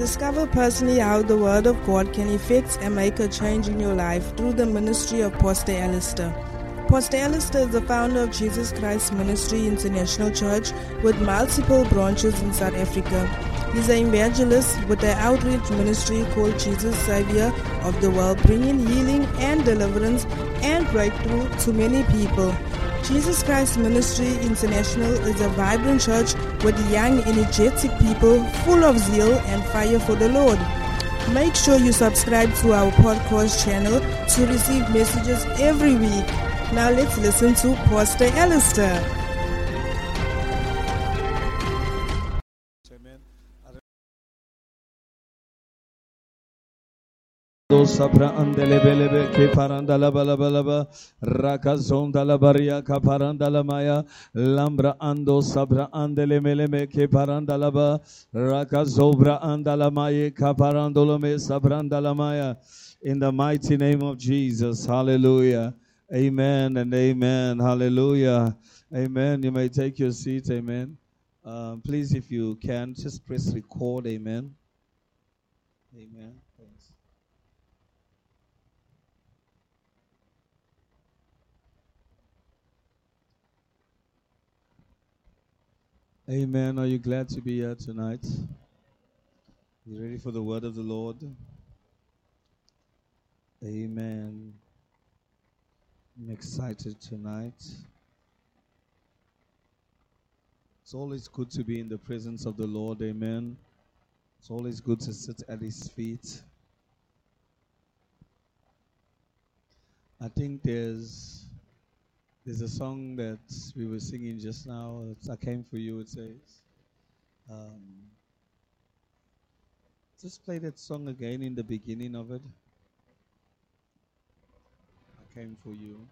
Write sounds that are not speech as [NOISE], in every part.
Discover personally how the Word of God can effect and make a change in your life through the ministry of Pastor Allistair. Pastor Allistair is the founder of Jesus Christ Ministry International Church with multiple branches in South Africa. He's an evangelist with an outreach ministry called Jesus Savior of the World, bringing healing and deliverance and breakthrough to many people. Jesus Christ Ministry International is a vibrant church with young, energetic people full of zeal and fire for the Lord. Make sure you subscribe to our podcast channel to receive messages every week. Now let's listen to Pastor Allistair. Do sabra andele belebe ke paranda la bala bala ba. Rakazonda la baria ka paranda la maya. Lambra ando sabra andele meleme ke paranda la rakazobra andala maye ka parandolo me sabranda la maya. In the mighty name of Jesus hallelujah. Amen and amen hallelujah. Amen. You may take your seat amen. Um, please if you can just press record amen. Amen thanks Amen. Are you glad to be here tonight? You ready for the word of the Lord? Amen. I'm excited tonight. It's always good to be in the presence of the Lord. Amen. It's always good to sit at his feet. I think there's there's a song that we were singing just now. It's I came for you. It says, um, just play that song again in the beginning of it. I came for you.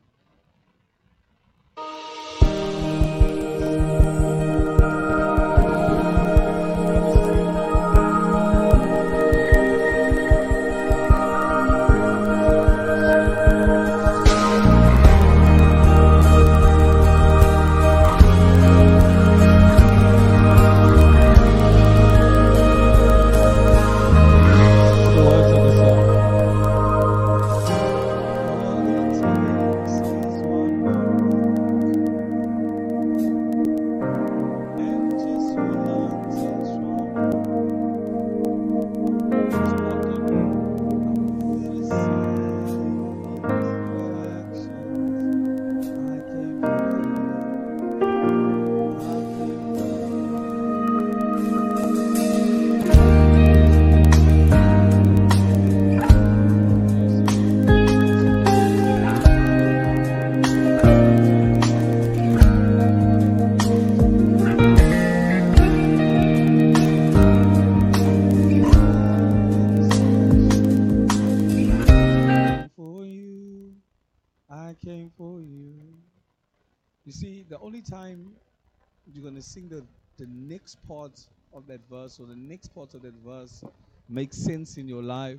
To sing the, the next part of that verse or the next part of that verse makes sense in your life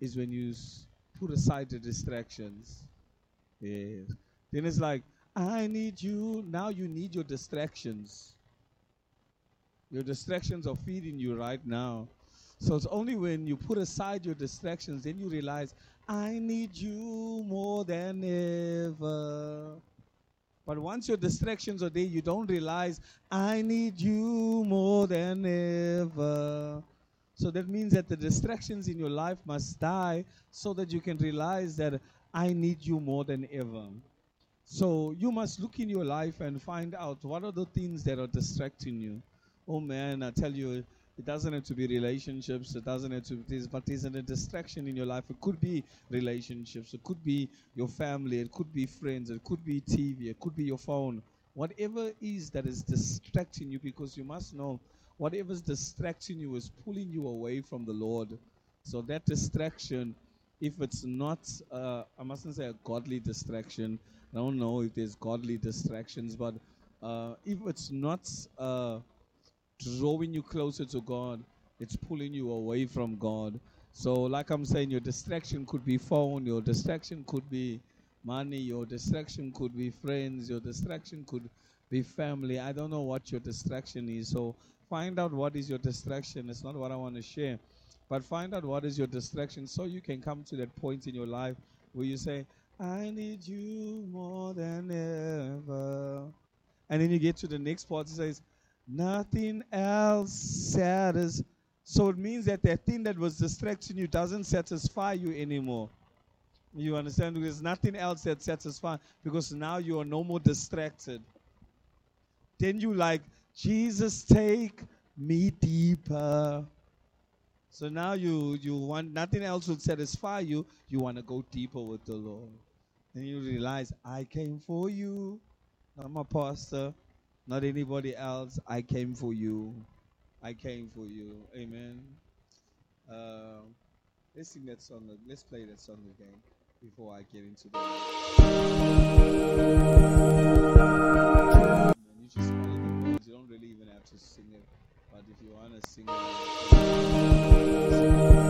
is when you put aside the distractions. Yes. Then it's like, I need you. Now you need your distractions. Your distractions are feeding you right now. So it's only when you put aside your distractions, then you realize, I need you more than ever. But once your distractions are there, you don't realize, I need you more than ever. So that means that the distractions in your life must die so that you can realize that I need you more than ever. So you must look in your life and find out what are the things that are distracting you. Oh man, I tell you, it doesn't have to be relationships. It doesn't have to be this, but isn't a distraction in your life. It could be relationships. It could be your family. It could be friends. It could be TV. It could be your phone. Whatever is that is distracting you, because you must know whatever is distracting you is pulling you away from the Lord. So that distraction, if it's not, uh, I mustn't say a godly distraction. I don't know if there's godly distractions, but uh, if it's not uh, drawing you closer to God, it's pulling you away from God. So, like I'm saying, your distraction could be phone, your distraction could be money, your distraction could be friends, your distraction could be family. I don't know what your distraction is. So, find out what is your distraction. It's not what I want to share, but find out what is your distraction so you can come to that point in your life where you say, I need you more than ever. And then you get to the next part, it says, Nothing else satisfies. So it means that that thing that was distracting you doesn't satisfy you anymore. You understand? There's nothing else that satisfies because now you are no more distracted. Then you like, Jesus, take me deeper. So now you you want nothing else will satisfy you. You want to go deeper with the Lord. And you realize I came for you. I'm a pastor, not anybody else. I came for you. I came for you. Amen. Uh, let's sing that song. Let's play that song again before I get into the. You just words. You don't really even have to sing it. But if you want to sing it,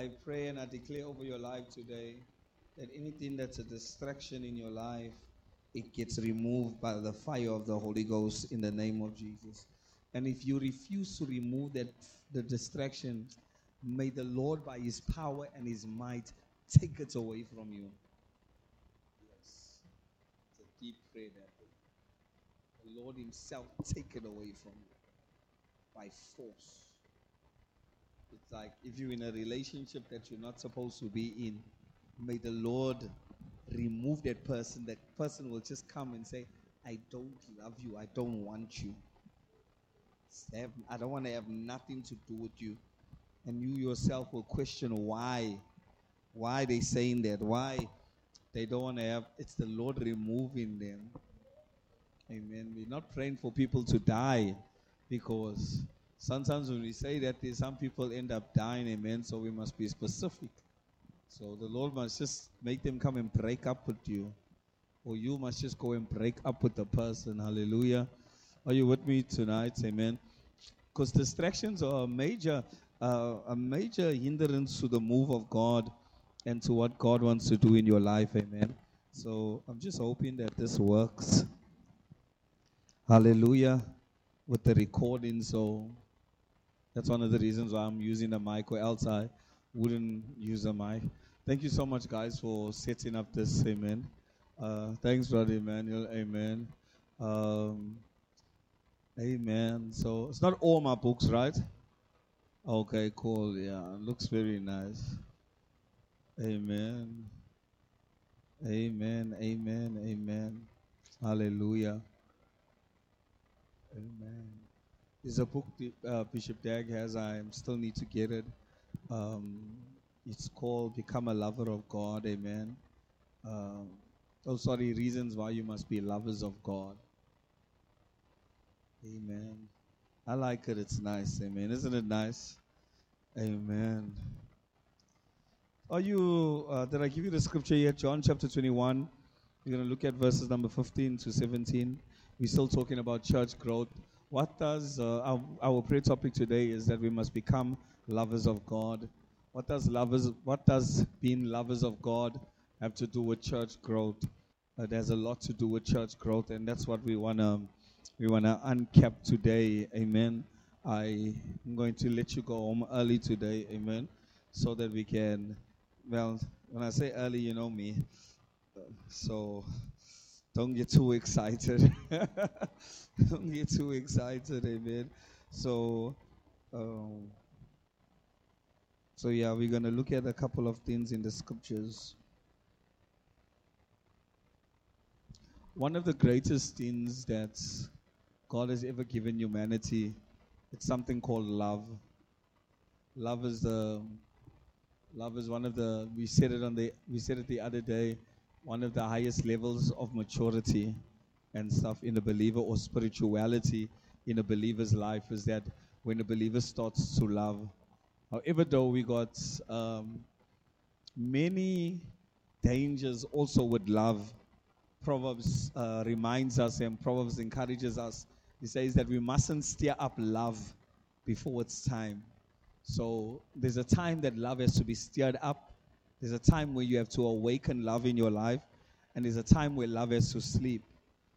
I pray and I declare over your life today that anything that's a distraction in your life, it gets removed by the fire of the Holy Ghost in the name of Jesus. And if you refuse to remove that the distraction, may the Lord by his power and his might take it away from you. Yes. It's a deep prayer that the Lord Himself take it away from you by force. It's like if you're in a relationship that you're not supposed to be in, may the Lord remove that person. That person will just come and say, I don't love you. I don't want you. I don't want to have nothing to do with you. And you yourself will question why. Why they saying that? Why they don't want to have it's the Lord removing them. Amen. We're not praying for people to die because sometimes when we say that, some people end up dying. Amen. So we must be specific. So the Lord must just make them come and break up with you. Or you must just go and break up with the person. Hallelujah. Are you with me tonight? Amen. Because distractions are a major, uh, a major hindrance to the move of God and to what God wants to do in your life. Amen. So I'm just hoping that this works. Hallelujah. With the recording. So that's one of the reasons why I'm using a mic, or else I wouldn't use a mic. Thank you so much, guys, for setting up this. Amen. Uh, thanks, Brother Emmanuel. Amen. Um, amen. So it's not all my books, right? Okay, cool. Yeah, looks very nice. Amen. Amen. Amen. Amen. Hallelujah. Amen. There's a book uh, Bishop Dag has. I still need to get it. Um, it's called Become a Lover of God. Amen. Um, oh, sorry. Reasons why you must be lovers of God. Amen. I like it. It's nice. Amen. Isn't it nice? Amen. Are you, uh, did I give you the scripture yet? John chapter 21. We're going to look at verses number 15 to 17. We're still talking about church growth. What does, uh, our, our prayer topic today is that we must become lovers of God. What does lovers, what does being lovers of God have to do with church growth? Uh, there's a lot to do with church growth, and that's what we want to we want to uncap today. Amen. I am going to let you go home early today. Amen. So that we can, well, when I say early, you know me. So don't get too excited. [LAUGHS] don't get too excited. Amen. So, um, so yeah, we're going to look at a couple of things in the scriptures. One of the greatest things that God has ever given humanity. It's something called love. Love is the love is one of the we said it on the we said it the other day, one of the highest levels of maturity and stuff in a believer or spirituality in a believer's life is that when a believer starts to love. However, though we got um, many dangers also with love. Proverbs uh, reminds us and Proverbs encourages us he says that we mustn't stir up love before it's time. So there's a time that love has to be stirred up. There's a time where you have to awaken love in your life, and there's a time where love has to sleep.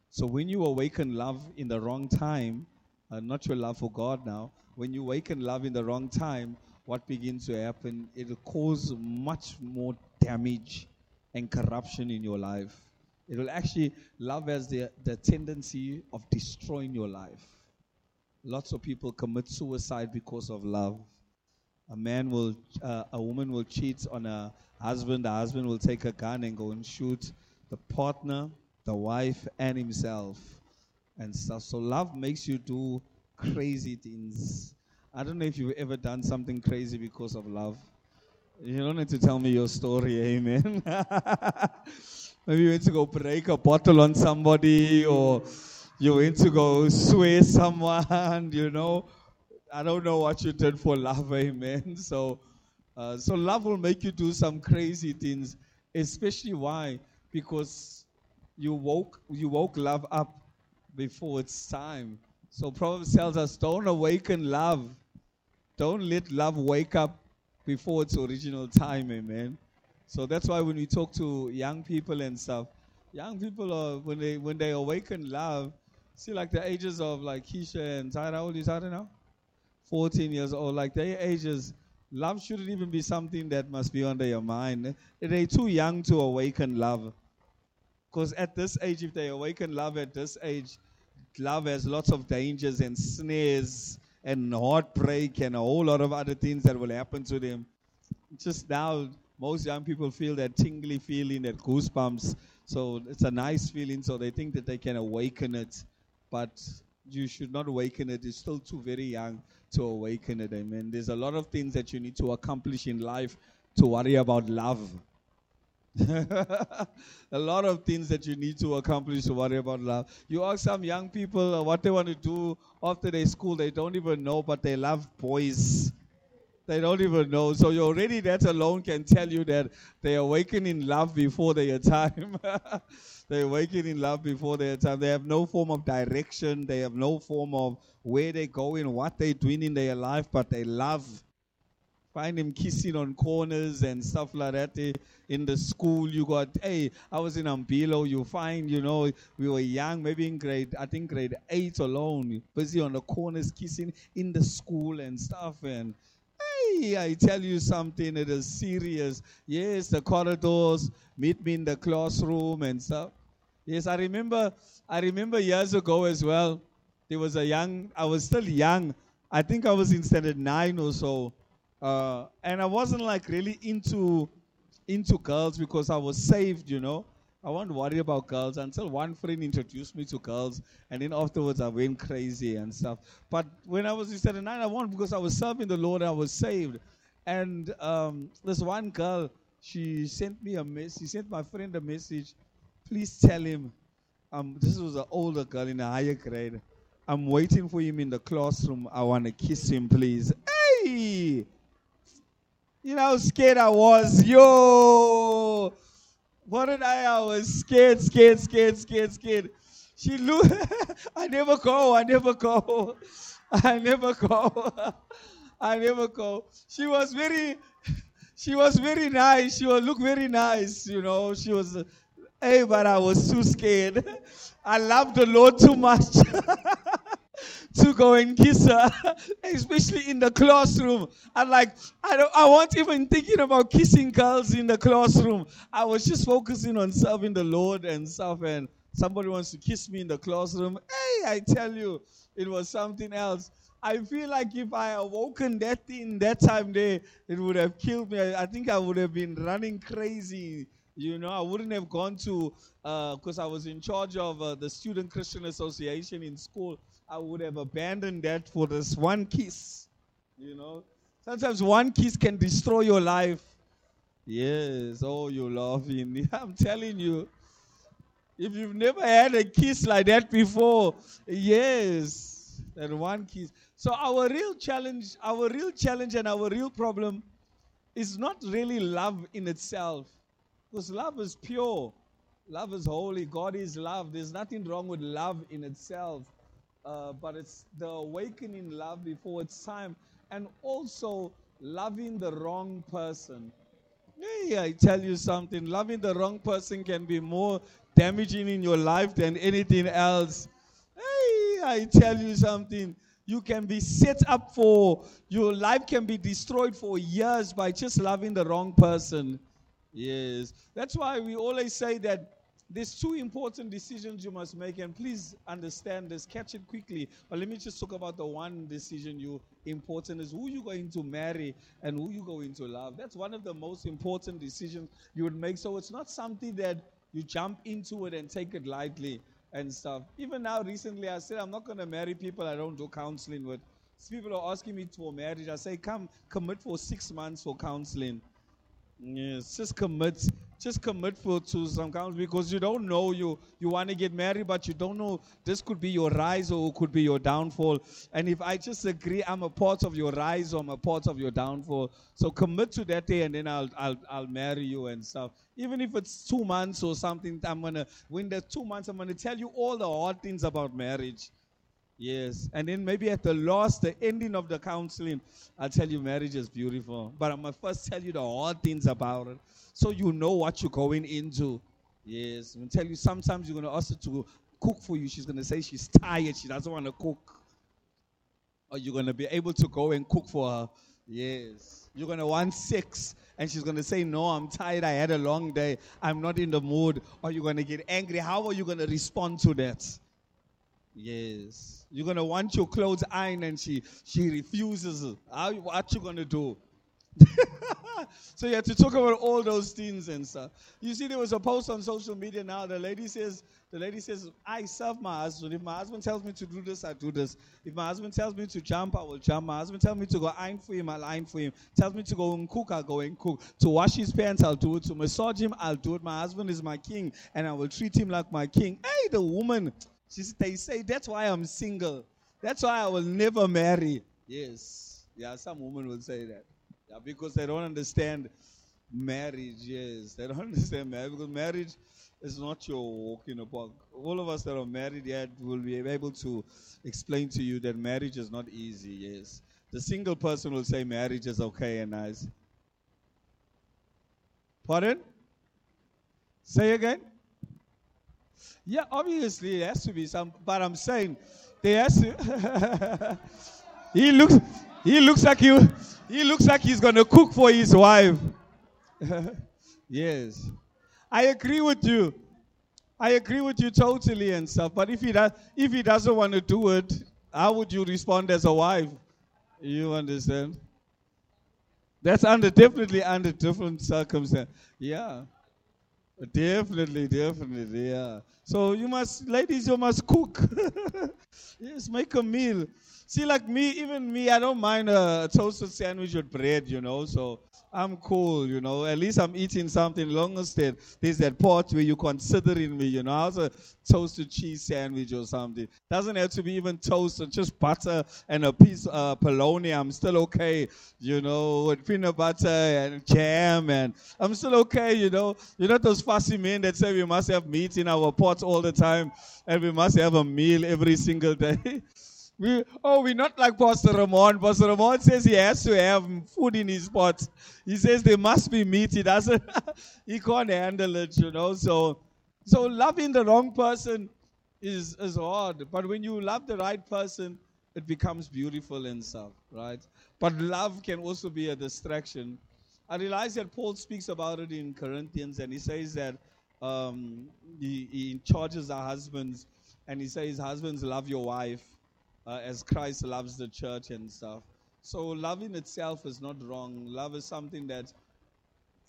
So when you awaken love in the wrong time, uh, not your love for God now, when you awaken love in the wrong time, what begins to happen? It'll cause much more damage and corruption in your life. It will actually, love has the, the tendency of destroying your life. Lots of people commit suicide because of love. A man will, uh, a woman will cheat on a husband. The husband will take a gun and go and shoot the partner, the wife, and himself and stuff. So love makes you do crazy things. I don't know if you've ever done something crazy because of love. You don't need to tell me your story, [LAUGHS] amen. Maybe you went to go break a bottle on somebody or you went to go sway someone, [LAUGHS] you know. I don't know what you did for love, [LAUGHS] amen. So, uh, so love will make you do some crazy things, especially why? Because you woke you woke love up before its time. So Proverbs tells us, don't awaken love. Don't let love wake up before its original time, amen. So that's why when we talk to young people and stuff, young people are when they when they awaken love, see like the ages of like Keisha and Tyra, how old is Tyra now? 14 years old. Like their ages, love shouldn't even be something that must be under your mind. They're too young to awaken love. Because at this age, if they awaken love at this age, love has lots of dangers and snares and heartbreak and a whole lot of other things that will happen to them. Just now, most young people feel that tingly feeling, that goosebumps. So it's a nice feeling, so they think that they can awaken it. But you should not awaken it. It's still too very young to awaken it. Amen. There's a lot of things that you need to accomplish in life to worry about love. [LAUGHS] a lot of things that you need to accomplish to worry about love. You ask some young people uh, what they want to do after their school, they don't even know, but they love boys. They don't even know. So you already that alone can tell you that they awaken in love before their [LAUGHS] time. They awaken in love before their time. They have no form of direction. They have no form of where they're going, what they're doing in their life, but they love find him kissing on corners and stuff like that. Eh, in the school, you got, hey, I was in Ambilo, you find, you know, we were young, maybe in grade, I think grade eight alone, busy on the corners kissing in the school and stuff. And hey, I tell you something, it is serious. Yes, the corridors, meet me in the classroom and stuff. Yes, I remember, I remember years ago as well, there was a young, I was still young. I think I was in standard nine or so uh, and I wasn't like really into into girls because I was saved, you know. I wasn't worried about girls until one friend introduced me to girls, and then afterwards I went crazy and stuff. But when I was in standard nine, I won because I was serving the Lord. and I was saved, and um, this one girl, she sent me a message. She sent my friend a message. Please tell him. Um, this was an older girl in a higher grade. I'm waiting for him in the classroom. I want to kiss him, please. Hey! You know how scared I was? Yo! What did I? I was scared, scared, scared, scared, scared. She looked. [LAUGHS] I never go. I never go. I never go. [LAUGHS] I never go. She was very. [LAUGHS] She was very nice. She would look very nice. You know. She was. Hey, but I was too scared. I loved the Lord too much. [LAUGHS] to go and kiss her, especially in the classroom. And like, I don't, I wasn't even thinking about kissing girls in the classroom. I was just focusing on serving the Lord and stuff. And somebody wants to kiss me in the classroom. Hey, I tell you, it was something else. I feel like if I awoken that thing that time there, it would have killed me. I, I think I would have been running crazy. You know, I wouldn't have gone to, because uh, I was in charge of uh, the Student Christian Association in school. I would have abandoned that for this one kiss. You know, sometimes one kiss can destroy your life. Yes, oh, you're laughing. I'm telling you. If you've never had a kiss like that before, yes, that one kiss. So our real challenge, our real challenge and our real problem is not really love in itself. Because love is pure. Love is holy. God is love. There's nothing wrong with love in itself uh, but it's the awakening love before its time, and also loving the wrong person. Hey, I tell you something, loving the wrong person can be more damaging in your life than anything else. Hey, I tell you something. You can be set up for, your life can be destroyed for years by just loving the wrong person. Yes. That's why we always say that there's two important decisions you must make, and please understand this, catch it quickly. But let me just talk about the one decision you important is who you're going to marry and who you're going to love. That's one of the most important decisions you would make. So it's not something that you jump into it and take it lightly and stuff. Even now, recently, I said I'm not going to marry people I don't do counseling with. People are asking me for marriage. I say, come commit for six months for counseling. Yes, just commit just commit for to some counseling because you don't know you you want to get married, but you don't know this could be your rise or could be your downfall. And if I just agree, I'm a part of your rise or I'm a part of your downfall. So commit to that day, and then I'll I'll I'll marry you and stuff. Even if it's two months or something, I'm gonna when the two months, I'm gonna tell you all the hard things about marriage. Yes. And then maybe at the last, the ending of the counseling, I'll tell you marriage is beautiful. But I'm going to first tell you the hard things about it so you know what you're going into. Yes. I'm tell you sometimes you're going to ask her to cook for you. She's going to say she's tired. She doesn't want to cook. Or you're going to be able to go and cook for her. Yes. You're going to want sex. And she's going to say, No, I'm tired. I had a long day. I'm not in the mood. Or you're going to get angry. How are you going to respond to that? Yes. You're gonna want your clothes ironed and she she refuses. How what you gonna do? [LAUGHS] so you have to talk about all those things and stuff. You see, there was a post on social media now. The lady says, the lady says, I serve my husband. If my husband tells me to do this, I do this. If my husband tells me to jump, I will jump. My husband tells me to go iron for him, I'll iron for him. Tells me to go and cook, I'll go and cook. To wash his pants, I'll do it. To massage him, I'll do it. My husband is my king, and I will treat him like my king. Hey, the woman, they say, that's why I'm single. That's why I will never marry. Yes. Yeah, some women will say that. Yeah, because they don't understand marriage. Yes. They don't [LAUGHS] understand marriage because marriage is not your walk in a park. All of us that are married yet will be able to explain to you that marriage is not easy. Yes. The single person will say marriage is okay and nice. Pardon? Say again? Yeah, obviously it has to be some, but I'm saying there has to. [LAUGHS] he looks, he looks like he, he looks like he's gonna cook for his wife. [LAUGHS] yes. I agree with you. I agree with you totally and stuff. But if he does, if he doesn't want to do it, how would you respond as a wife? You understand? That's under definitely under different circumstances. Yeah. Definitely, definitely, yeah. So you must, ladies, you must cook. [LAUGHS] yes, make a meal. See, like me, even me, I don't mind a toasted sandwich with bread, you know. So I'm cool, you know. At least I'm eating something. Long there, there's that part where you're considering me, you know. How's a toasted cheese sandwich or something? Doesn't have to be even toasted, just butter and a piece of uh, polony. I'm still okay, you know, with peanut butter and jam, and I'm still okay, you know. You know those fussy men that say we must have meat in our pots all the time and we must have a meal every single day. [LAUGHS] We, oh, we're not like Pastor Ramon. Pastor Ramon says he has to have food in his pot. He says there must be meat. He doesn't, [LAUGHS] he can't handle it, you know. So, so loving the wrong person is, is hard. But when you love the right person, it becomes beautiful and stuff, right? But love can also be a distraction. I realize that Paul speaks about it in Corinthians, and he says that um, he, he charges our husbands, and he says, Husbands, love your wife uh, as Christ loves the church and stuff. So loving itself is not wrong. Love is something that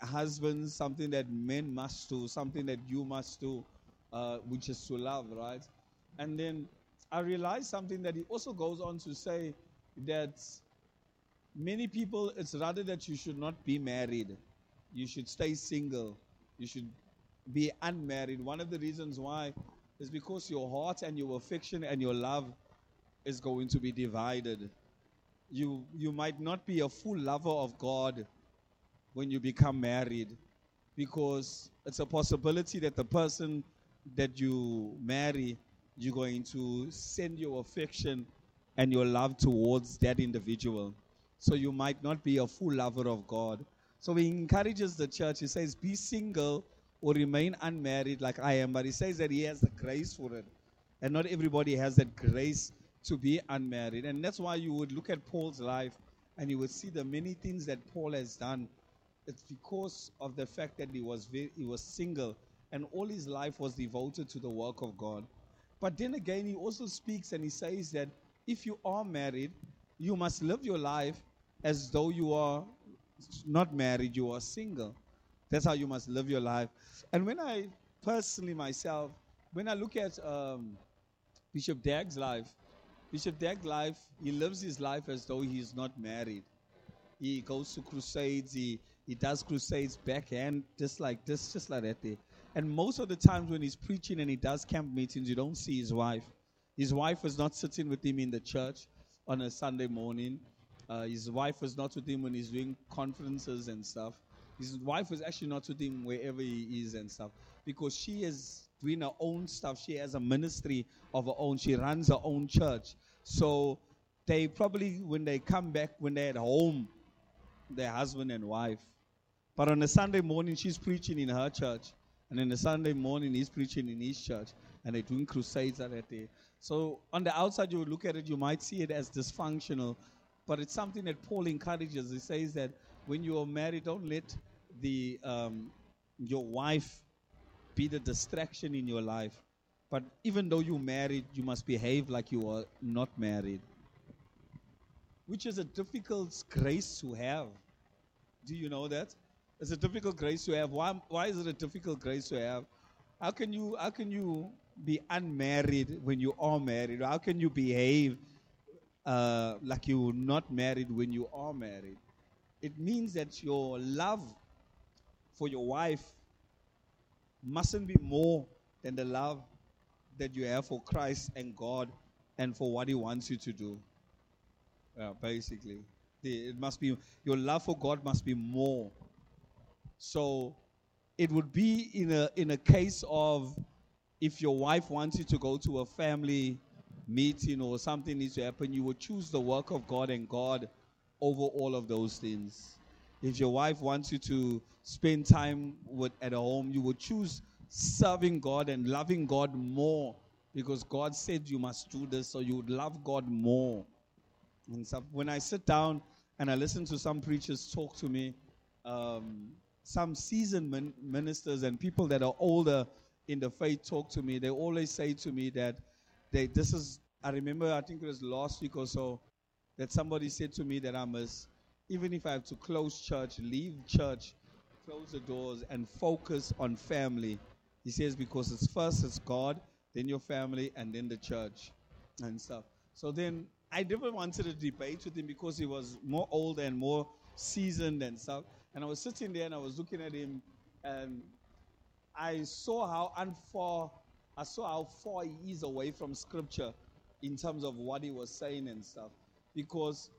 husbands, something that men must do, something that you must do, uh, which is to love, right? And then I realized something that he also goes on to say that many people, it's rather that you should not be married. You should stay single. You should be unmarried. One of the reasons why is because your heart and your affection and your love is going to be divided. You, you might not be a full lover of God when you become married because it's a possibility that the person that you marry, you're going to send your affection and your love towards that individual. So you might not be a full lover of God. So he encourages the church. He says, Be single or remain unmarried like I am. But he says that he has the grace for it. And not everybody has that grace to be unmarried. And that's why you would look at Paul's life and you would see the many things that Paul has done. It's because of the fact that he was very, he was single and all his life was devoted to the work of God. But then again, he also speaks and he says that if you are married, you must live your life as though you are not married, you are single. That's how you must live your life. And when I personally myself, when I look at um, Bishop Dag's life, Bishop Dag life, he lives his life as though he's not married. He goes to crusades, he, he does crusades backhand, just like this, just like that there. And most of the times when he's preaching and he does camp meetings, you don't see his wife. His wife is not sitting with him in the church on a Sunday morning. Uh, his wife was not with him when he's doing conferences and stuff. His wife was actually not with him wherever he is and stuff because she is doing her own stuff. She has a ministry of her own. She runs her own church. So they probably, when they come back, when they're at home, their husband and wife. But on a Sunday morning, she's preaching in her church. And then the Sunday morning, he's preaching in his church. And they're doing crusades at that day. So on the outside, you look at it, you might see it as dysfunctional. But it's something that Paul encourages. He says that when you are married, don't let the um, your wife be the distraction in your life. But even though you're married, you must behave like you are not married. Which is a difficult grace to have. Do you know that? It's a difficult grace to have. Why, why is it a difficult grace to have? How can you how can you be unmarried when you are married? How can you behave uh, like you're not married when you are married? It means that your love for your wife mustn't be more than the love that you have for Christ and God and for what He wants you to do. Basically, it must be your love for God must be more. So, it would be in a in a case of if your wife wants you to go to a family meeting or something needs to happen, you would choose the work of God and God over all of those things. If your wife wants you to spend time with at home, you would choose serving God and loving God more because God said you must do this, so you would love God more. And so when I sit down and I listen to some preachers talk to me, um, some seasoned min- ministers and people that are older in the faith talk to me, they always say to me that they, this is, I remember, I think it was last week or so, that somebody said to me that I must, even if I have to close church, leave church, close the doors, and focus on family. He says, because it's first it's God, then your family, and then the church and stuff. So then I never wanted to debate with him because he was more old and more seasoned and stuff. And I was sitting there and I was looking at him and I saw how unfar I saw how far he is away from scripture in terms of what he was saying and stuff. Because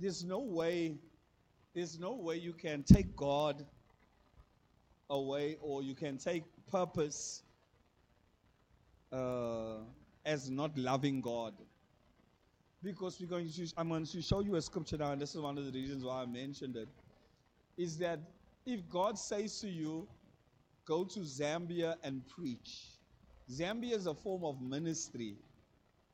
there's no way, there's no way you can take God away or you can take purpose uh, as not loving God. Because we're going to, I'm going to show you a scripture now, and this is one of the reasons why I mentioned it. Is that if God says to you, go to Zambia and preach. Zambia is a form of ministry,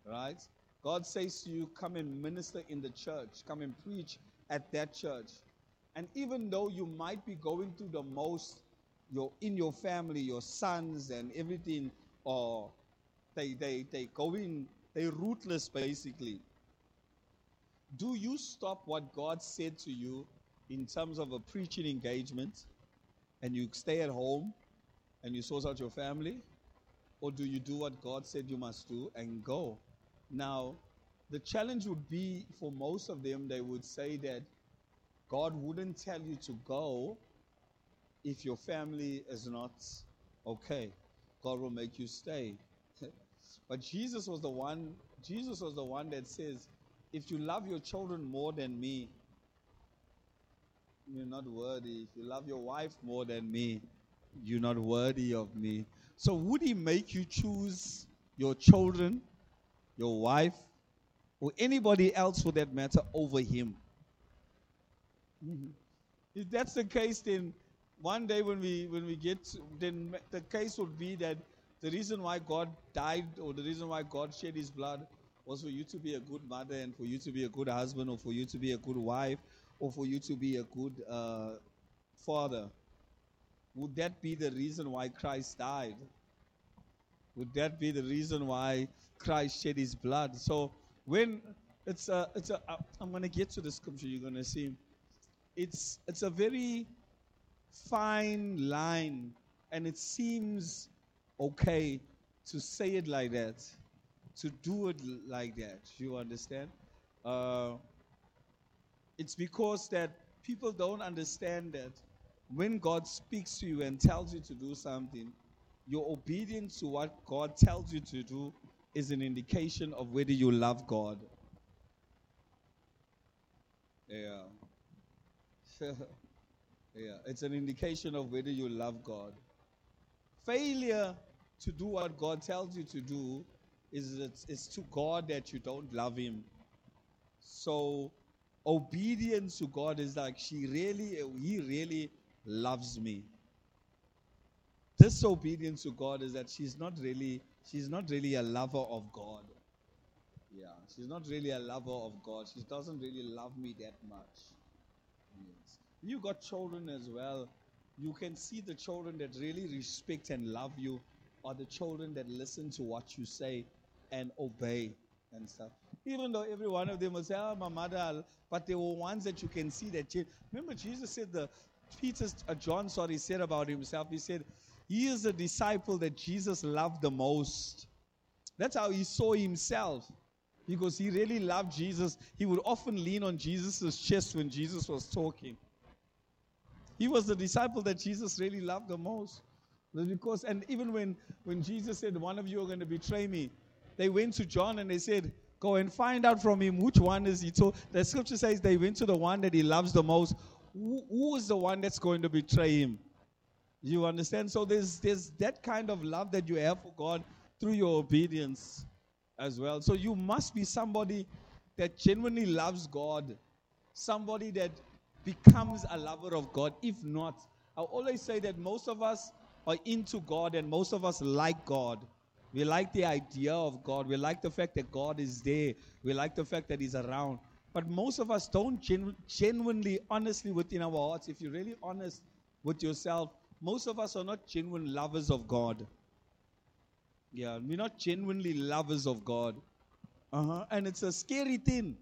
right? God says to you, come and minister in the church, come and preach at that church. And even though you might be going through the most your in your family, your sons and everything, or they they they go in, they rootless basically. Do you stop what God said to you in terms of a preaching engagement and you stay at home and you sort out your family? Or do you do what God said you must do and go? Now, the challenge would be for most of them, they would say that God wouldn't tell you to go if your family is not okay. God will make you stay. [LAUGHS] but Jesus was the one, Jesus was the one that says, if you love your children more than me, you're not worthy. If you love your wife more than me, you're not worthy of me. So, would He make you choose your children, your wife, or anybody else for that matter over Him? Mm-hmm. If that's the case, then one day when we when we get to, then the case would be that the reason why God died or the reason why God shed His blood was for you to be a good mother and for you to be a good husband or for you to be a good wife or for you to be a good uh, father. Would that be the reason why Christ died? Would that be the reason why Christ shed his blood? So when it's a, it's a, I'm going to get to the scripture you're going to see. It's, it's a very fine line, and it seems okay to say it like that, to do it like that. You understand? Uh, it's because that people don't understand that when God speaks to you and tells you to do something, your obedience to what God tells you to do is an indication of whether you love God. Yeah. [LAUGHS] yeah, it's an indication of whether you love God. Failure to do what God tells you to do is it's, it's to God that you don't love Him. So obedience to God is like she really, He really loves me. Disobedience to God is that she's not really, she's not really a lover of God. Yeah, she's not really a lover of God. She doesn't really love me that much. Yes. You got children as well. You can see the children that really respect and love you are the children that listen to what you say and obey and stuff. Even though every one of them will say, "Oh, my mother," but there were ones that you can see that. Remember, Jesus said the Peter, uh, John, sorry, said about himself. He said, "He is the disciple that Jesus loved the most." That's how he saw himself, because he really loved Jesus. He would often lean on Jesus' chest when Jesus was talking. He was the disciple that Jesus really loved the most. Because, and even when, when Jesus said, One of you are going to betray me, they went to John and they said, Go and find out from him which one is he. So the scripture says they went to the one that he loves the most. Who, who is the one that's going to betray him? You understand? So there's there's that kind of love that you have for God through your obedience as well. So you must be somebody that genuinely loves God, somebody that becomes a lover of God. If not, I always say that most of us are into God and most of us like God. We like the idea of God. We like the fact that God is there. We like the fact that He's around. But most of us don't genu- genuinely, honestly, within our hearts, if you're really honest with yourself, most of us are not genuine lovers of God. Yeah, we're not genuinely lovers of God. Uh-huh. And it's a scary thing.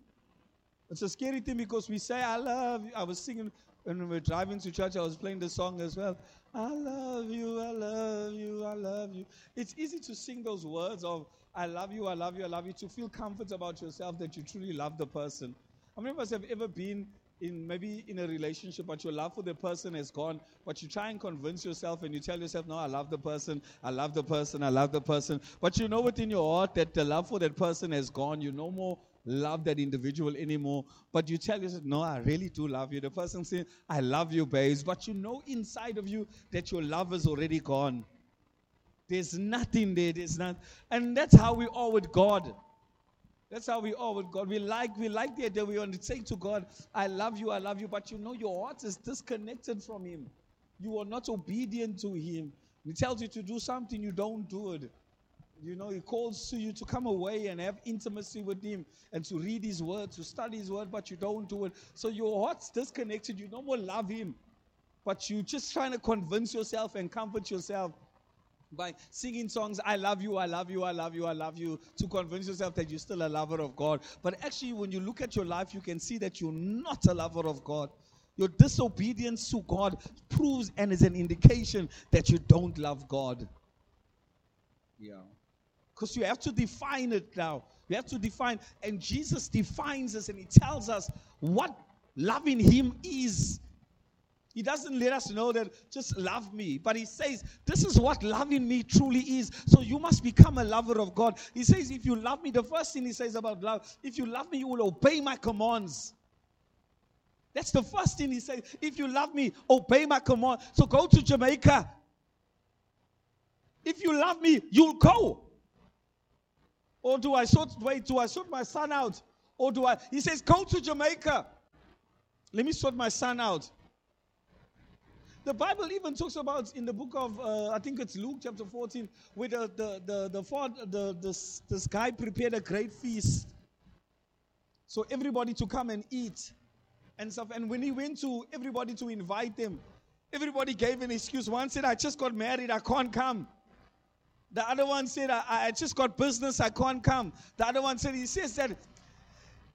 It's a scary thing because we say, I love you. I was singing when we were driving to church, I was playing the song as well. I love you, I love you, I love you. It's easy to sing those words of I love you, I love you, I love you, to feel comfort about yourself that you truly love the person. How many of us have ever been in maybe in a relationship, but your love for the person has gone, but you try and convince yourself and you tell yourself, No, I love the person, I love the person, I love the person. But you know within your heart that the love for that person has gone. You no more love that individual anymore. But you tell yourself, No, I really do love you. The person saying, I love you, babes. But you know inside of you that your love is already gone. There's nothing there. There's not. And that's how we are with God. That's how we are with God. We like, we like the idea we want to say to God, I love you, I love you, but you know your heart is disconnected from Him. You are not obedient to Him. He tells you to do something, you don't do it. You know, He calls to you to come away and have intimacy with Him and to read His Word, to study His Word, but you don't do it. So your heart's disconnected. You no more love Him, but you're just trying to convince yourself and comfort yourself by singing songs, I love you, I love you, I love you, I love you, to convince yourself that you're still a lover of God. But actually, when you look at your life, you can see that you're not a lover of God. Your disobedience to God proves and is an indication that you don't love God. Yeah. Because you have to define it now. You have to define, and Jesus defines us and He tells us what loving Him is. He doesn't let us know that just love me, but he says, This is what loving me truly is. So you must become a lover of God. He says, If you love me, the first thing he says about love, if you love me, you will obey my commands. That's the first thing he says. If you love me, obey my command. So go to Jamaica. If you love me, you'll go. Or do I sort wait, do I sort my son out? Or do I he says, go to Jamaica. Let me sort my son out. The Bible even talks about in the book of, uh, I think it's Luke chapter 14, where the, the, the, the, the, this guy prepared a great feast. So everybody to come and eat and stuff. And when he went to everybody to invite them, everybody gave an excuse. One said, I just got married, I can't come. The other one said, I, I just got business, I can't come. The other one said, he says that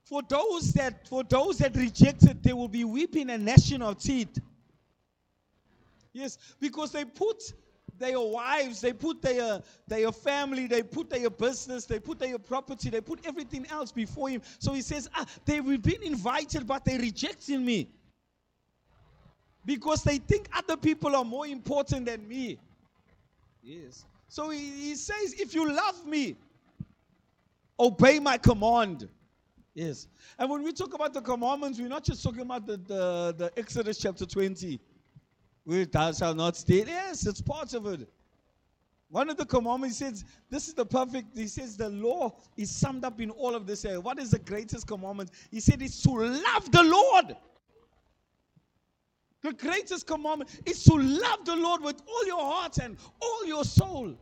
for those that for those that rejected, there will be weeping and gnashing of teeth. Yes, because they put their wives, they put their, their family, they put their business, they put their property, they put everything else before him. So he says, ah, they've been invited, but they're rejecting me. Because they think other people are more important than me. Yes. So he, he says, if you love me, obey my command. Yes. And when we talk about the commandments, we're not just talking about the, the, the Exodus chapter 20 we thou shalt not steal. Yes, it's part of it. One of the commandments says, This is the perfect, he says, the law is summed up in all of this. What is the greatest commandment? He said, It's to love the Lord. The greatest commandment is to love the Lord with all your heart and all your soul.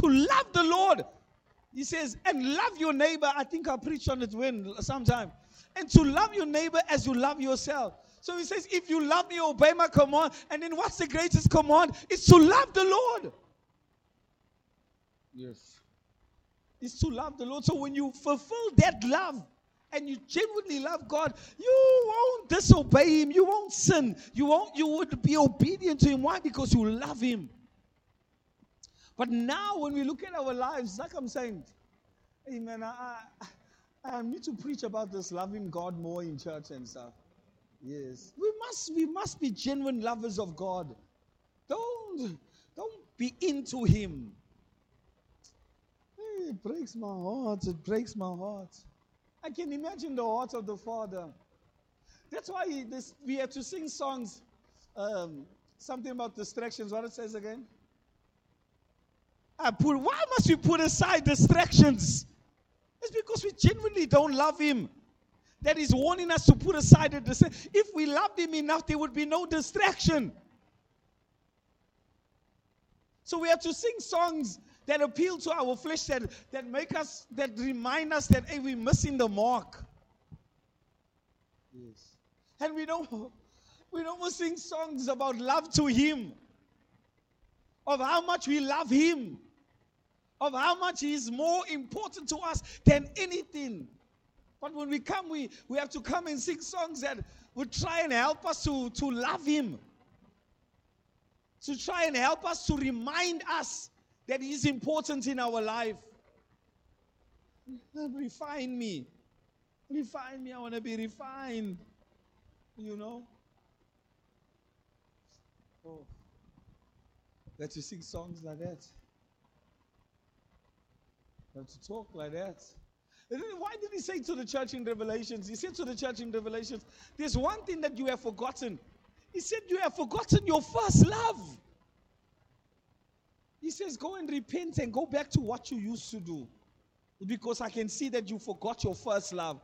To love the Lord. He says, and love your neighbor. I think I preached on it when sometime. And to love your neighbor as you love yourself. So he says, if you love me, obey my command. And then what's the greatest command? It's to love the Lord. Yes. It's to love the Lord. So when you fulfill that love and you genuinely love God, you won't disobey Him. You won't sin. You won't. You would be obedient to Him. Why? Because you love Him. But now, when we look at our lives, like I'm saying, Amen. I, I, I need to preach about this loving God more in church and stuff. Yes, we must. We must be genuine lovers of God. Don't don't be into Him. It breaks my heart. It breaks my heart. I can imagine the heart of the Father. That's why he, this, we have to sing songs. Um, something about distractions. What it says again? I put, why must we put aside distractions? It's because we genuinely don't love Him. That is warning us to put aside the distraction. If we loved Him enough, there would be no distraction. So we have to sing songs that appeal to our flesh, that, that make us, that remind us that, hey, we're missing the mark. Yes. And we don't, we don't sing songs about love to Him, of how much we love Him, of how much He is more important to us than anything. But when we come, we, we have to come and sing songs that would try and help us to, to love Him. To try and help us to remind us that is important in our life. Refine me. Refine me. I want to be refined. You know? Oh. That you sing songs like that. That to talk like that. Why did he say to the church in Revelations? He said to the church in Revelations, there's one thing that you have forgotten. He said, You have forgotten your first love. He says, Go and repent and go back to what you used to do. Because I can see that you forgot your first love.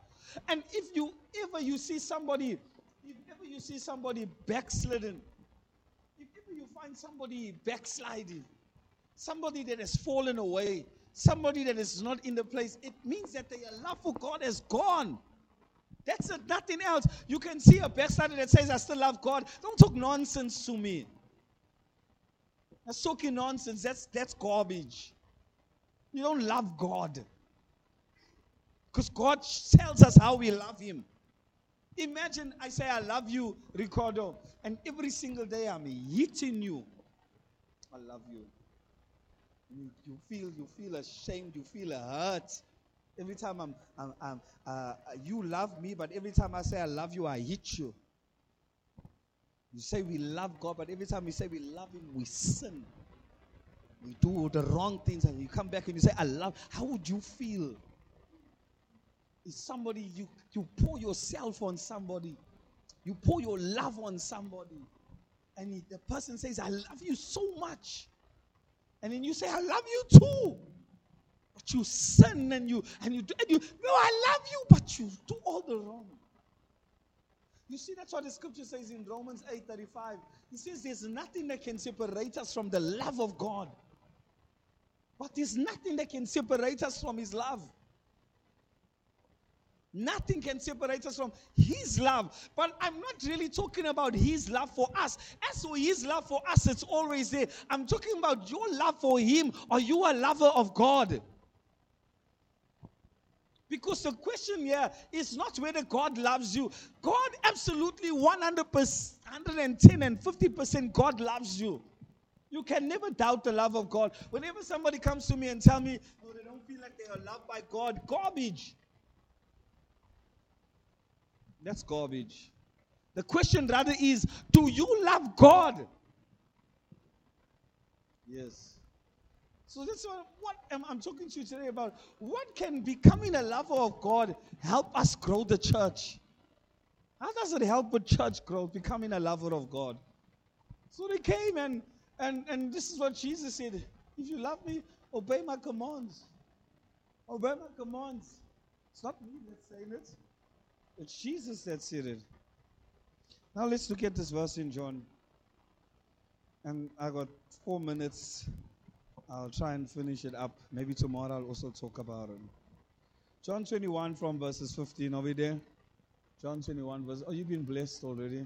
And if you ever you see somebody, if ever you see somebody backslidden, if ever you find somebody backsliding, somebody that has fallen away, somebody that is not in the place, it means that their love for God has gone. That's nothing else. You can see a backslider that says, I still love God. Don't talk nonsense to me. That's talking nonsense. That's, that's garbage. You don't love God. Because God tells us how we love Him. Imagine I say, I love you, Ricardo, and every single day I'm hitting you. I love you. You, you feel you feel ashamed, you feel hurt. Every time I'm, I'm, I'm uh, you love me, but every time I say I love you, I hit you. You say we love God, but every time we say we love Him, we sin. We do all the wrong things, and you come back and you say, I love. How would you feel? Is somebody you you pour yourself on somebody, you pour your love on somebody, and the person says, I love you so much. And then you say, I love you too. But you sin and you and you do and you no, I love you, but you do all the wrong. You see, that's what the scripture says in Romans 8:35. He says there's nothing that can separate us from the love of God. But there's nothing that can separate us from his love. Nothing can separate us from His love. But I'm not really talking about His love for us. As for His love for us, it's always there. I'm talking about your love for Him. Are you a lover of God? Because the question here is not whether God loves you. God absolutely 100%, 110 and 50% God loves you. You can never doubt the love of God. Whenever somebody comes to me and tell me, oh, they don't feel like they are loved by God, garbage. That's garbage. The question rather is, do you love God? Yes. So that's what, what am, I'm talking to you today about. What can becoming a lover of God help us grow the church? How does it help with church growth, becoming a lover of God? So they came and, and, and this is what Jesus said. If you love me, obey my commands. Obey my commands. It's not me that's saying it. It's Jesus that said it. Now let's look at this verse in John. And I got four minutes I'll try and finish it up. Maybe tomorrow I'll also talk about it. John 21 from verses 15. Are we there? John 21 verse. Oh, you've been blessed already.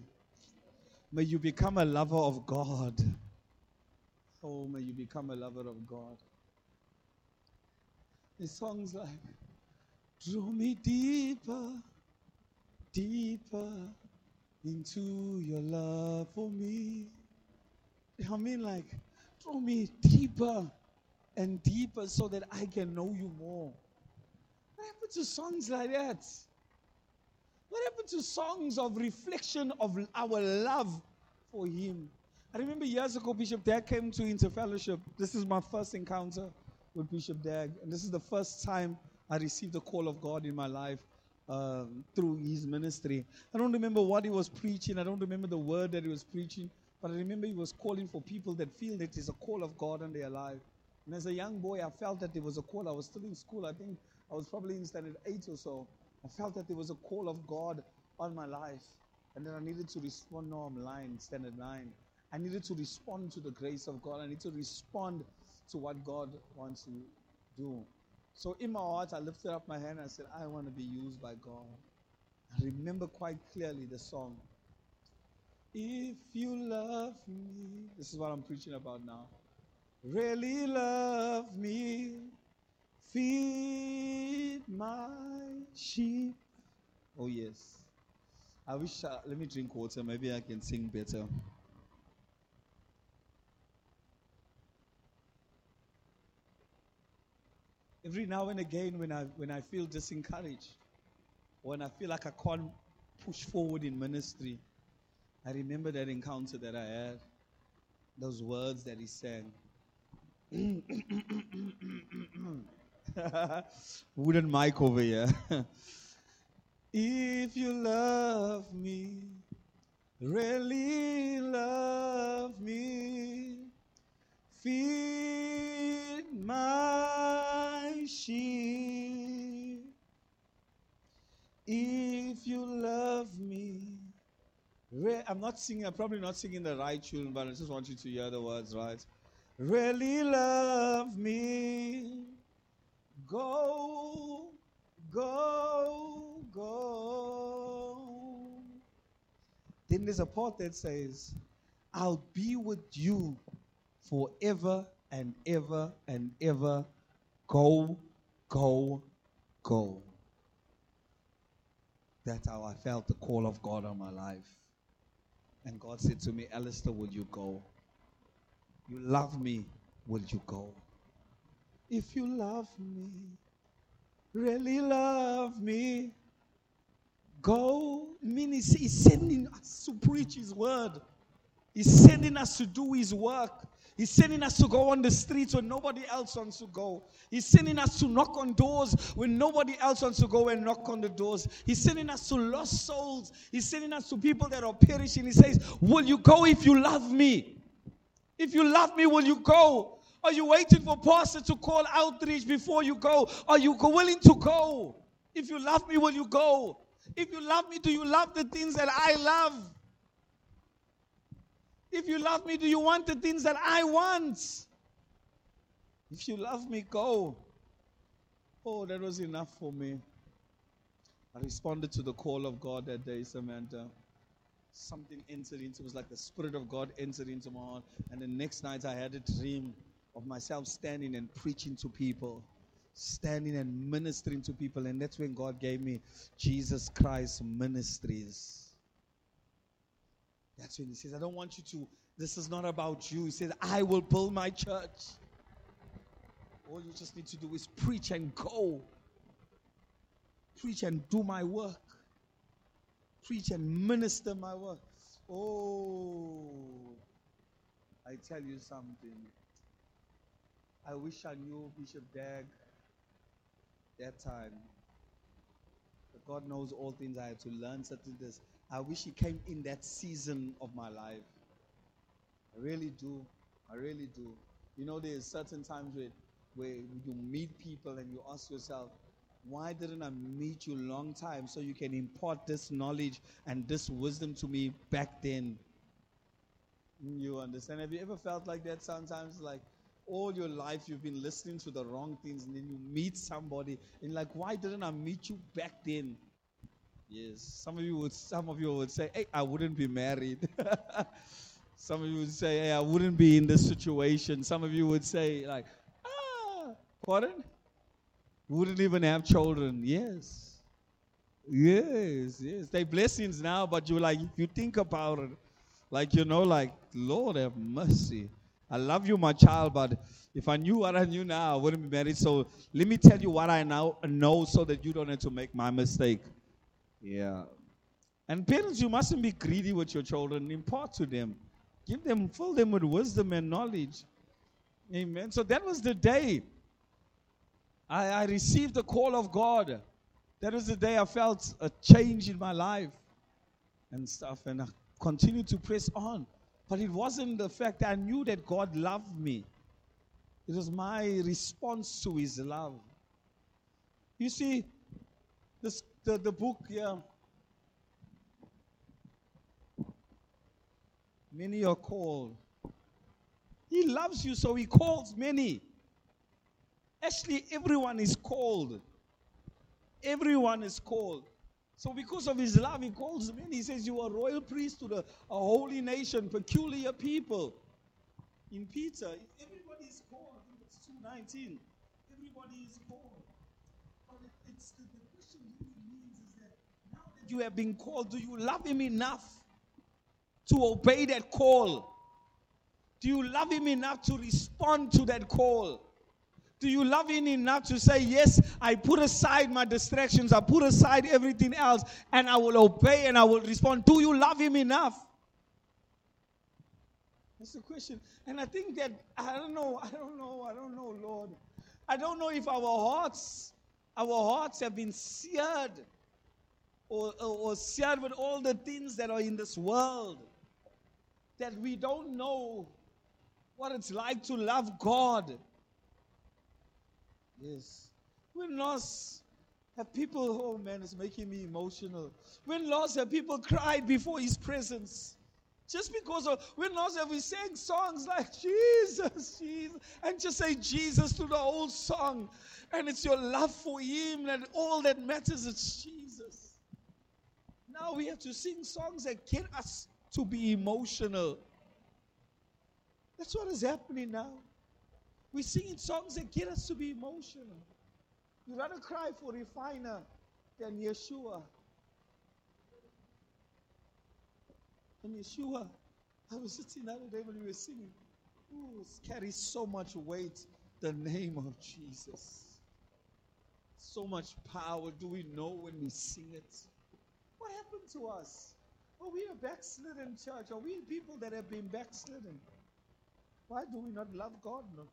May you become a lover of God. Oh, may you become a lover of God. The songs like, Draw me deeper, deeper into your love for me. I mean, like, draw me deeper and deeper so that I can know you more. What happened to songs like that? What happened to songs of reflection of our love for Him? I remember years ago, Bishop Dag came to Interfellowship. This is my first encounter with Bishop Dag, and this is the first time I received the call of God in my life um, through his ministry. I don't remember what he was preaching. I don't remember the word that he was preaching, but I remember he was calling for people that feel that there's a call of God in their life. And as a young boy, I felt that there was a call. I was still in school. I think I was probably in standard eight or so. I felt that there was a call of God on my life. And then I needed to respond. No, I'm lying, standard nine. I needed to respond to the grace of God. I need to respond to what God wants to do. So in my heart, I lifted up my hand and I said, I want to be used by God. I remember quite clearly the song. If you love me, this is what I'm preaching about now. Really love me, feed my sheep. Oh, yes. I wish, uh, let me drink water. Maybe I can sing better. Every now and again, when I, when I feel disencouraged, when I feel like I can't push forward in ministry, I remember that encounter that I had, those words that he sang. [COUGHS] Wooden mic over here. [LAUGHS] if you love me, really love me, feed my sheep. If you love me, I'm not singing, I'm probably not singing the right tune, but I just want you to hear the words right. Really love me, go, go, go. Then there's a part that says, I'll be with you forever and ever and ever. Go, go, go. That's how I felt the call of God on my life. And God said to me, Allistair, will you go? You love me, will you go? If you love me, really love me, go. I mean, he's, he's sending us to preach his word. He's sending us to do his work. He's sending us to go on the streets when nobody else wants to go. He's sending us to knock on doors when nobody else wants to go and knock on the doors. He's sending us to lost souls. He's sending us to people that are perishing. He says, Will you go if you love me? If you love me, will you go? Are you waiting for pastor to call outreach before you go? Are you willing to go? If you love me, will you go? If you love me, do you love the things that I love? If you love me, do you want the things that I want? If you love me, go. Oh, that was enough for me. I responded to the call of God that day, Samantha. Something entered into it was like the Spirit of God entered into my heart. And the next night I had a dream of myself standing and preaching to people, standing and ministering to people. And that's when God gave me Jesus Christ Ministries. That's when he says, I don't want you to, this is not about you. He says, I will build my church. All you just need to do is preach and go. Preach and do my work. Preach and minister my work. Oh, I tell you something. I wish I knew Bishop Dag that time. But God knows all things. I had to learn certain things. I wish he came in that season of my life. I really do. I really do. You know, there's certain times where, where you meet people and you ask yourself, why didn't I meet you long time so you can impart this knowledge and this wisdom to me back then? Mm, you understand? Have you ever felt like that sometimes? Like all your life you've been listening to the wrong things and then you meet somebody and like, why didn't I meet you back then? Yes. Some of you would some of you would say, Hey, I wouldn't be married. [LAUGHS] some of you would say, Hey, I wouldn't be in this situation. Some of you would say, like, ah, pardon? wouldn't even have children. Yes. Yes, yes. They blessings now, but you like you think about it, like you know, like Lord have mercy. I love you, my child, but if I knew what I knew now, I wouldn't be married. So let me tell you what I now know so that you don't have to make my mistake. Yeah. And parents, you mustn't be greedy with your children. Impart to them. Give them, fill them with wisdom and knowledge. Amen. So that was the day I, I received the call of God. That was the day I felt a change in my life and stuff. And I continued to press on. But it wasn't the fact I knew that God loved me. It was my response to his love. You see, this, the, the book here, many are called. He loves you, so he calls many. Actually, everyone is called. Everyone is called. So, because of his love, he calls many. He says, You are royal priesthood, a, a holy nation, peculiar people. In Peter, everybody is called. I think it's 219. Everybody is called. But it, it's the, the question really means is that now that you have been called, do you love him enough to obey that call? Do you love him enough to respond to that call? Do you love him enough to say, Yes, I put aside my distractions, I put aside everything else, and I will obey and I will respond? Do you love him enough? That's the question. And I think that, I don't know, I don't know, I don't know, Lord. I don't know if our hearts, our hearts have been seared or, or, or seared with all the things that are in this world that we don't know what it's like to love God Yes. When lost, have people, oh man, it's making me emotional. When lost, have people cried before his presence. Just because of, when lost, have we sang songs like [LAUGHS] Jesus, Jesus, and just say Jesus to the whole song. And it's your love for him and all that matters it's Jesus. Now we have to sing songs that get us to be emotional. That's what is happening now. We're singing songs that get us to be emotional. You rather cry for refiner than Yeshua. And Yeshua, I was sitting the other day when we were singing. Ooh, carries so much weight, the name of Jesus. So much power. Do we know when we sing it? What happened to us? Oh, are we a backslidden church? Are we people that have been backslidden? Why do we not love God? No?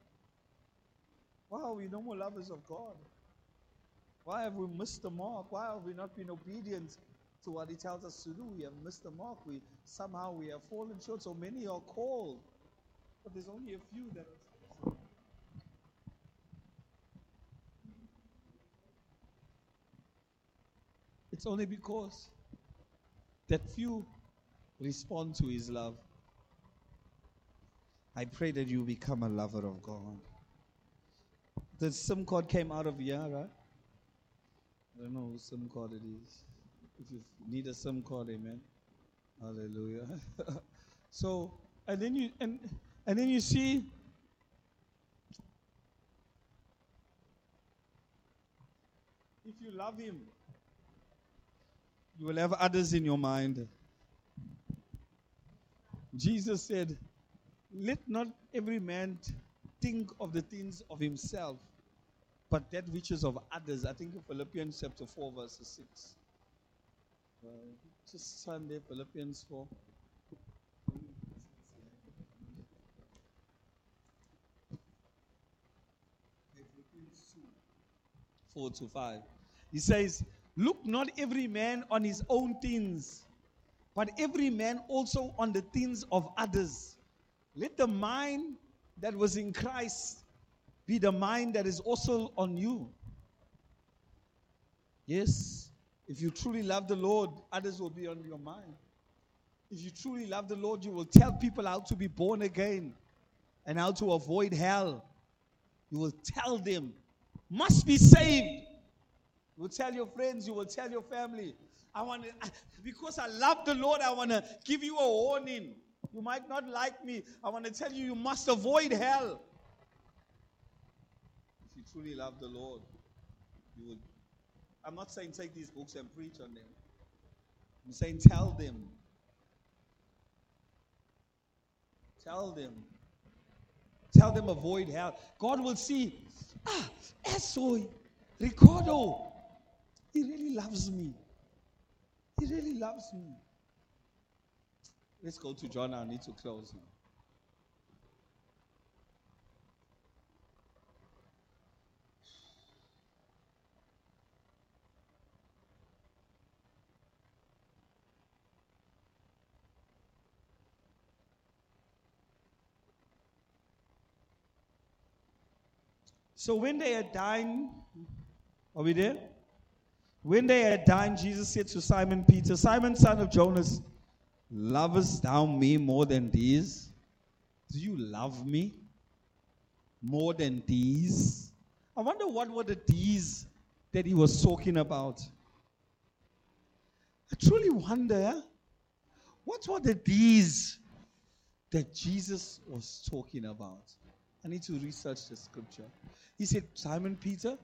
Why are we no more lovers of God? Why have we missed the mark? Why have we not been obedient to what He tells us to do? We have missed the mark. We somehow we have fallen short. So many are called, but there's only a few that It's only because that few respond to His love. I pray that you become a lover of God the SIM card came out of here, right? I don't know whose SIM card it is. If you need a SIM card, amen. Hallelujah. [LAUGHS] so, and then you and and then you see if you love him, you will have others in your mind. Jesus said, Let not every man think of the things of himself, but that which is of others. I think in Philippians chapter 4, verse 6. Uh, just Sunday, Philippians 4. 4 to 5. He says, Look not every man on his own things, but every man also on the things of others. Let the mind that was in Christ be the mind that is also on you. Yes, if you truly love the Lord, others will be on your mind. If you truly love the Lord, you will tell people how to be born again and how to avoid hell. You will tell them, must be saved. You will tell your friends, you will tell your family. I want to, because I love the Lord, I want to give you a warning. You might not like me. I want to tell you, you must avoid hell If you truly love the Lord. You would. I'm not saying take these books and preach on them. I'm saying tell them. Tell them. Tell them avoid hell. God will see. Ah, Esoy, Ricardo. He really loves me. He really loves me. Let's go to John. I need to close now. So when they had dined, are we there? When they had dined, Jesus said to Simon Peter, Simon, son of Jonas, lovest thou me more than these? Do you love me more than these? I wonder what were the these that he was talking about. I truly wonder what were the these that Jesus was talking about. I need to research the scripture. He said, Simon Peter,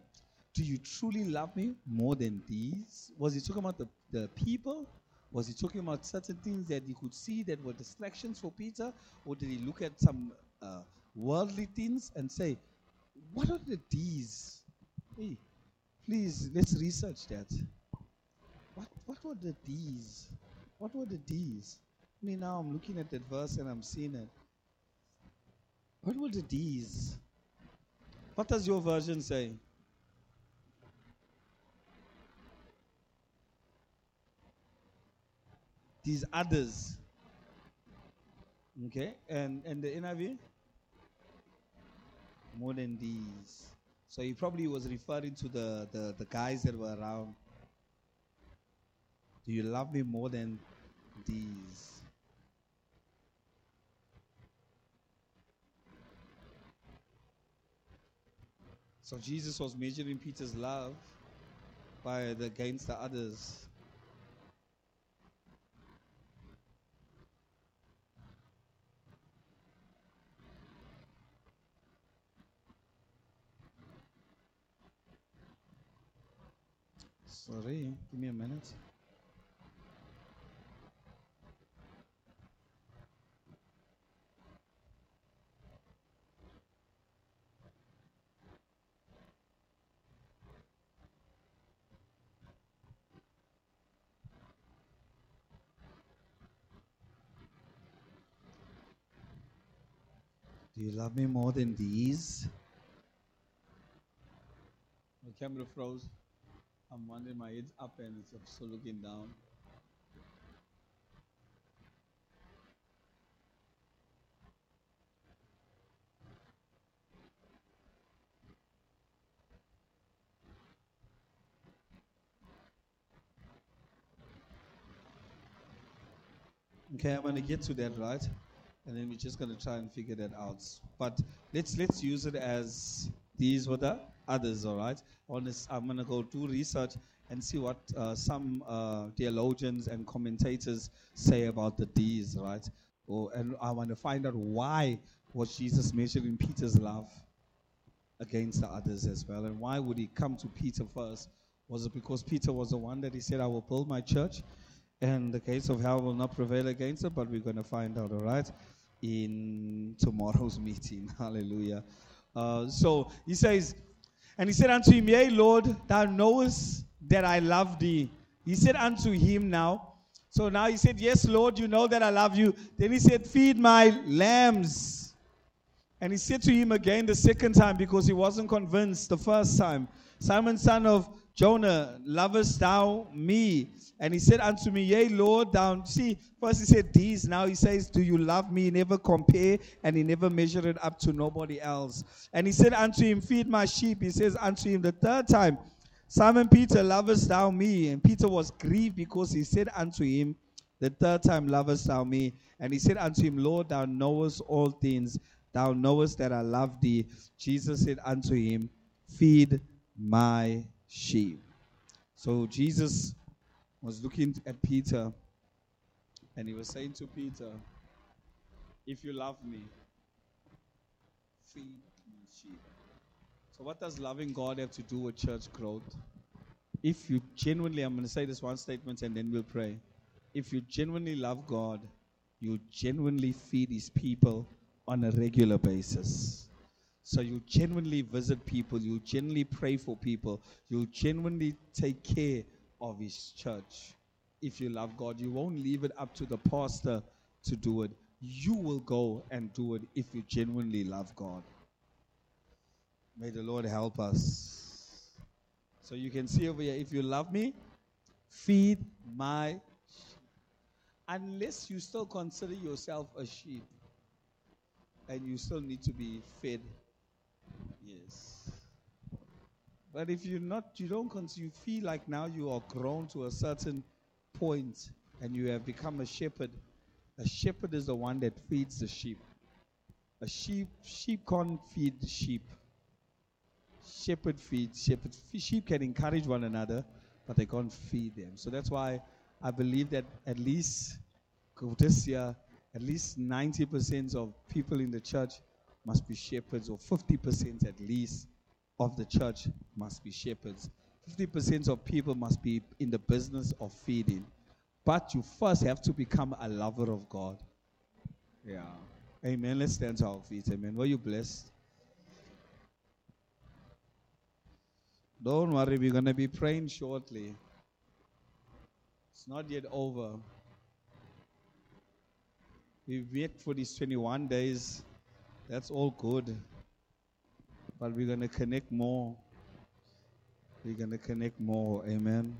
do you truly love me more than these? Was he talking about the, the people? Was he talking about certain things that he could see that were distractions for Peter? Or did he look at some uh, worldly things and say, What are the these? Hey, please, let's research that. What, what were the these? What were the these? I mean, now I'm looking at that verse and I'm seeing it. What were the these? What does your version say? These others. Okay, and and the NIV? More than these. So he probably was referring to the, the, the guys that were around. Do you love me more than these? So Jesus was measuring Peter's love by the against the others. Sorry, give me a minute. Do you love me more than these? My camera froze. I'm wondering my head's up and it's also looking down. Okay, I'm to get to that, right? And then we're just to try and figure that out. But let's let's use it as these were the others, all right? Honest, I'm going to go do research and see what uh, some uh, theologians and commentators say about the these, right? Or, and I want to find out why was Jesus measuring Peter's love against the others as well, and why would he come to Peter first? Was it because Peter was the one that he said, "I will build my church"? and the gates of hell will not prevail against it, but we're going to find out, all right, in tomorrow's meeting. [LAUGHS] Hallelujah. Uh, so he says, and he said unto him, Yea, Lord, thou knowest that I love thee. He said unto him now, so now he said, Yes, Lord, you know that I love you. Then he said, Feed my lambs. And he said to him again the second time because he wasn't convinced the first time, Simon, son of Jonah, lovest thou me? And he said unto me, Yea, Lord, thou. See, first he said these, now he says, Do you love me? He never compare, and he never measured it up to nobody else. And he said unto him, Feed my sheep. He says unto him the third time, Simon Peter, lovest thou me? And Peter was grieved because he said unto him, The third time, lovest thou me? And he said unto him, Lord, thou knowest all things. Thou knowest that I love thee. Jesus said unto him, Feed my sheep. So Jesus was looking at Peter and he was saying to Peter, If you love me, feed my sheep. So, what does loving God have to do with church growth? If you genuinely, I'm going to say this one statement and then we'll pray. If you genuinely love God, you genuinely feed His people on a regular basis. So you genuinely visit people, you genuinely pray for people, you genuinely take care of His church. If you love God, you won't leave it up to the pastor to do it. You will go and do it if you genuinely love God. May the Lord help us. So you can see over here if you love me, feed my. Unless you still consider yourself a sheep and you still need to be fed. Yes. But if you're not, you don't you feel like now you are grown to a certain point and you have become a shepherd. A shepherd is the one that feeds the sheep. A sheep, sheep can't feed the sheep shepherd feeds shepherd. Sheep can encourage one another, but they can't feed them. So that's why I believe that at least this year, at least 90% of people in the church must be shepherds, or 50% at least of the church must be shepherds. 50% of people must be in the business of feeding. But you first have to become a lover of God. Yeah. Amen. Let's stand to our feet. Amen. Were you blessed? Don't worry, we're going to be praying shortly. It's not yet over. We wait for these 21 days. That's all good. But we're going to connect more. We're going to connect more. Amen.